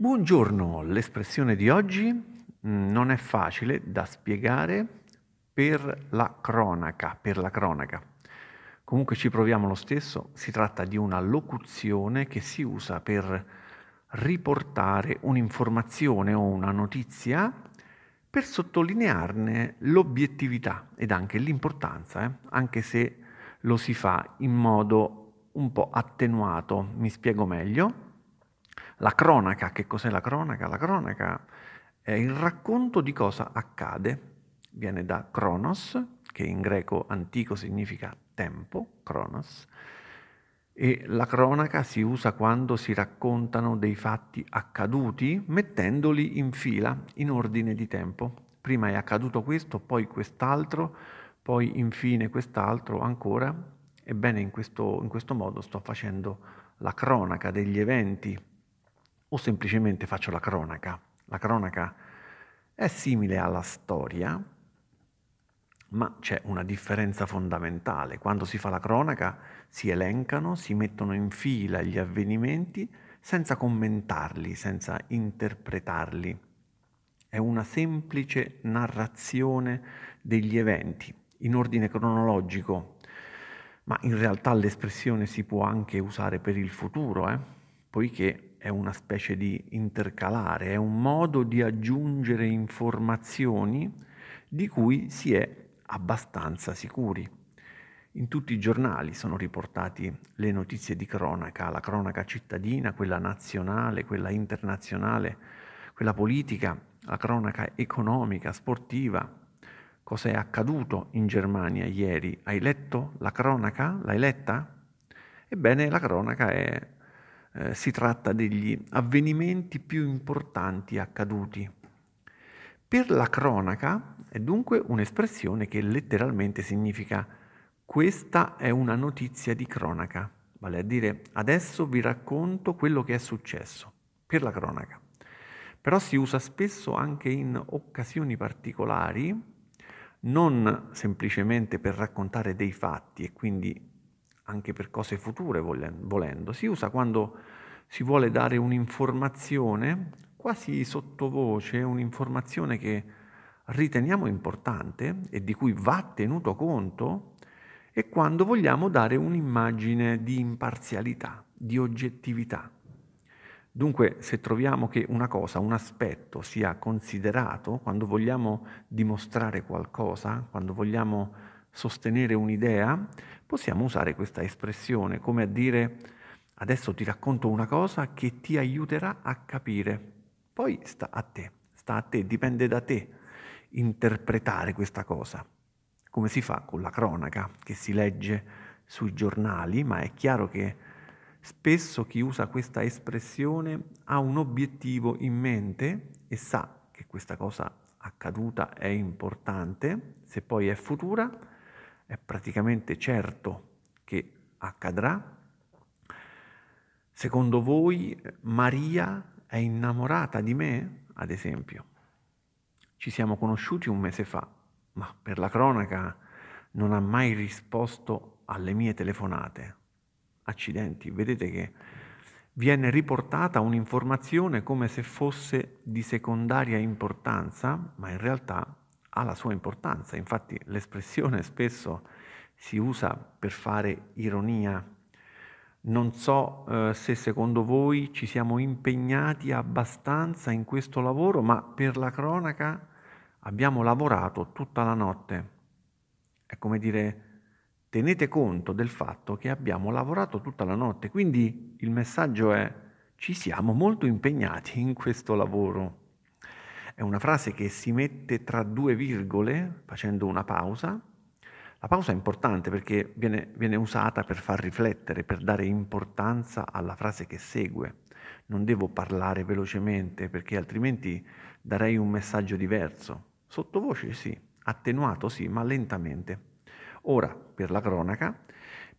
Buongiorno, l'espressione di oggi mm, non è facile da spiegare per la cronaca, per la cronaca. Comunque ci proviamo lo stesso, si tratta di una locuzione che si usa per riportare un'informazione o una notizia per sottolinearne l'obiettività ed anche l'importanza, eh? anche se lo si fa in modo un po' attenuato. Mi spiego meglio. La cronaca, che cos'è la cronaca? La cronaca è il racconto di cosa accade, viene da chronos, che in greco antico significa tempo, chronos, e la cronaca si usa quando si raccontano dei fatti accaduti mettendoli in fila, in ordine di tempo. Prima è accaduto questo, poi quest'altro, poi infine quest'altro ancora. Ebbene, in questo, in questo modo sto facendo la cronaca degli eventi o semplicemente faccio la cronaca. La cronaca è simile alla storia, ma c'è una differenza fondamentale. Quando si fa la cronaca si elencano, si mettono in fila gli avvenimenti senza commentarli, senza interpretarli. È una semplice narrazione degli eventi in ordine cronologico, ma in realtà l'espressione si può anche usare per il futuro, eh? poiché è una specie di intercalare, è un modo di aggiungere informazioni di cui si è abbastanza sicuri. In tutti i giornali sono riportati le notizie di cronaca, la cronaca cittadina, quella nazionale, quella internazionale, quella politica, la cronaca economica, sportiva. Cosa è accaduto in Germania ieri? Hai letto la cronaca? L'hai letta? Ebbene, la cronaca è eh, si tratta degli avvenimenti più importanti accaduti. Per la cronaca è dunque un'espressione che letteralmente significa questa è una notizia di cronaca, vale a dire adesso vi racconto quello che è successo, per la cronaca. Però si usa spesso anche in occasioni particolari, non semplicemente per raccontare dei fatti e quindi anche per cose future volendo. Si usa quando si vuole dare un'informazione quasi sottovoce, un'informazione che riteniamo importante e di cui va tenuto conto e quando vogliamo dare un'immagine di imparzialità, di oggettività. Dunque, se troviamo che una cosa, un aspetto sia considerato, quando vogliamo dimostrare qualcosa, quando vogliamo sostenere un'idea, possiamo usare questa espressione come a dire adesso ti racconto una cosa che ti aiuterà a capire. Poi sta a te, sta a te, dipende da te interpretare questa cosa, come si fa con la cronaca che si legge sui giornali, ma è chiaro che spesso chi usa questa espressione ha un obiettivo in mente e sa che questa cosa accaduta è importante, se poi è futura è praticamente certo che accadrà? Secondo voi Maria è innamorata di me, ad esempio? Ci siamo conosciuti un mese fa, ma per la cronaca non ha mai risposto alle mie telefonate. Accidenti, vedete che viene riportata un'informazione come se fosse di secondaria importanza, ma in realtà ha la sua importanza, infatti l'espressione spesso si usa per fare ironia. Non so eh, se secondo voi ci siamo impegnati abbastanza in questo lavoro, ma per la cronaca abbiamo lavorato tutta la notte. È come dire, tenete conto del fatto che abbiamo lavorato tutta la notte, quindi il messaggio è ci siamo molto impegnati in questo lavoro. È una frase che si mette tra due virgole facendo una pausa. La pausa è importante perché viene, viene usata per far riflettere, per dare importanza alla frase che segue. Non devo parlare velocemente perché altrimenti darei un messaggio diverso. Sottovoce sì, attenuato sì, ma lentamente. Ora, per la cronaca,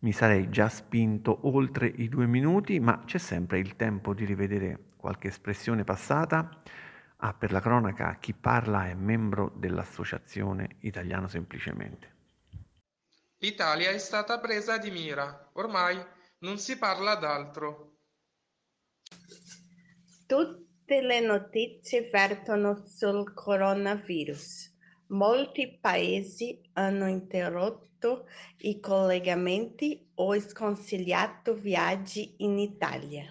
mi sarei già spinto oltre i due minuti, ma c'è sempre il tempo di rivedere qualche espressione passata Ah, per la cronaca, chi parla è membro dell'Associazione Italiano Semplicemente. L'Italia è stata presa di mira, ormai non si parla d'altro. Tut- Tutte le notizie vertono sul coronavirus. Molti paesi hanno interrotto i collegamenti o sconsigliato viaggi in Italia.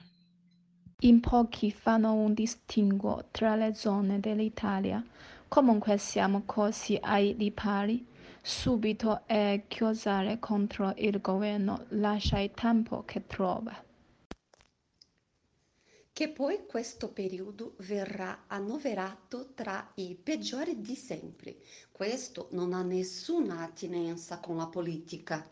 In pochi fanno un distinguo tra le zone dell'Italia. Comunque siamo così ai ripari. Subito è chiosare contro il governo lascia il tempo che trova. Che poi questo periodo verrà annoverato tra i peggiori di sempre. Questo non ha nessuna attinenza con la politica.